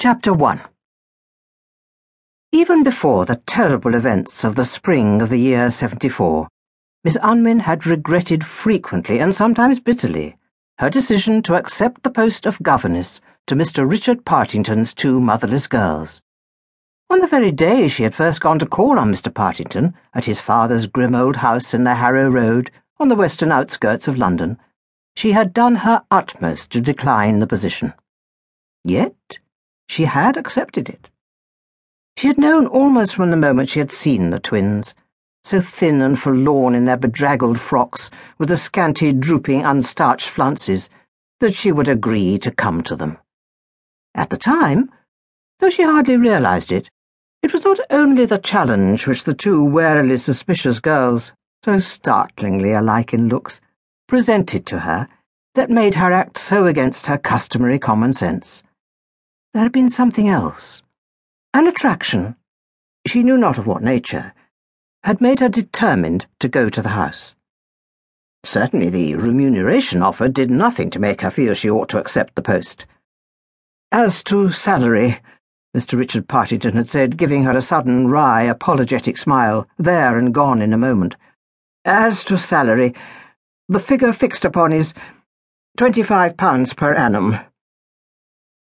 Chapter 1 Even before the terrible events of the spring of the year 74, Miss Unwin had regretted frequently and sometimes bitterly her decision to accept the post of governess to Mr. Richard Partington's two motherless girls. On the very day she had first gone to call on Mr. Partington at his father's grim old house in the Harrow Road on the western outskirts of London, she had done her utmost to decline the position. Yet, she had accepted it. She had known almost from the moment she had seen the twins, so thin and forlorn in their bedraggled frocks, with the scanty, drooping, unstarched flounces, that she would agree to come to them. At the time, though she hardly realized it, it was not only the challenge which the two warily suspicious girls, so startlingly alike in looks, presented to her that made her act so against her customary common sense. There had been something else. An attraction, she knew not of what nature, had made her determined to go to the house. Certainly the remuneration offered did nothing to make her feel she ought to accept the post. As to salary, Mr. Richard Partington had said, giving her a sudden, wry, apologetic smile, there and gone in a moment. As to salary, the figure fixed upon is twenty-five pounds per annum.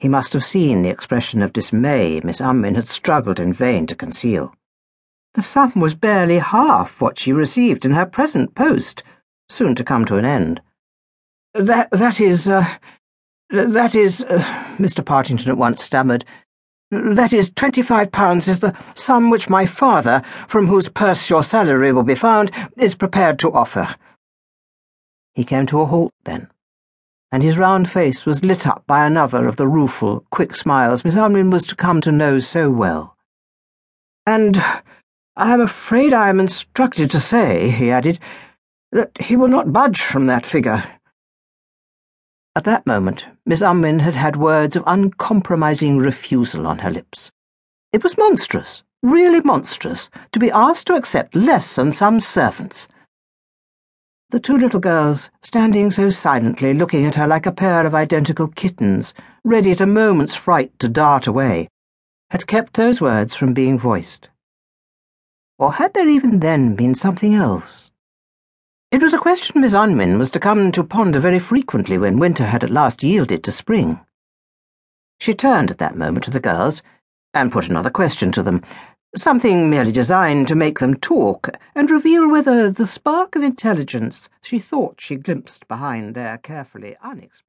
He must have seen the expression of dismay Miss Unwin had struggled in vain to conceal. The sum was barely half what she received in her present post, soon to come to an end. That that is, uh, that is, uh, Mr. Partington at once stammered. That is, twenty-five pounds is the sum which my father, from whose purse your salary will be found, is prepared to offer. He came to a halt then and his round face was lit up by another of the rueful, quick smiles Miss Unwin was to come to know so well. And I am afraid I am instructed to say, he added, that he will not budge from that figure. At that moment, Miss Unwin had had words of uncompromising refusal on her lips. It was monstrous, really monstrous, to be asked to accept less than some servants the two little girls, standing so silently, looking at her like a pair of identical kittens, ready at a moment's fright to dart away, had kept those words from being voiced. Or had there even then been something else? It was a question Miss Unwin was to come to ponder very frequently when winter had at last yielded to spring. She turned at that moment to the girls and put another question to them, something merely designed to make them talk and reveal whether the spark of intelligence she thought she glimpsed behind their carefully unexpressed.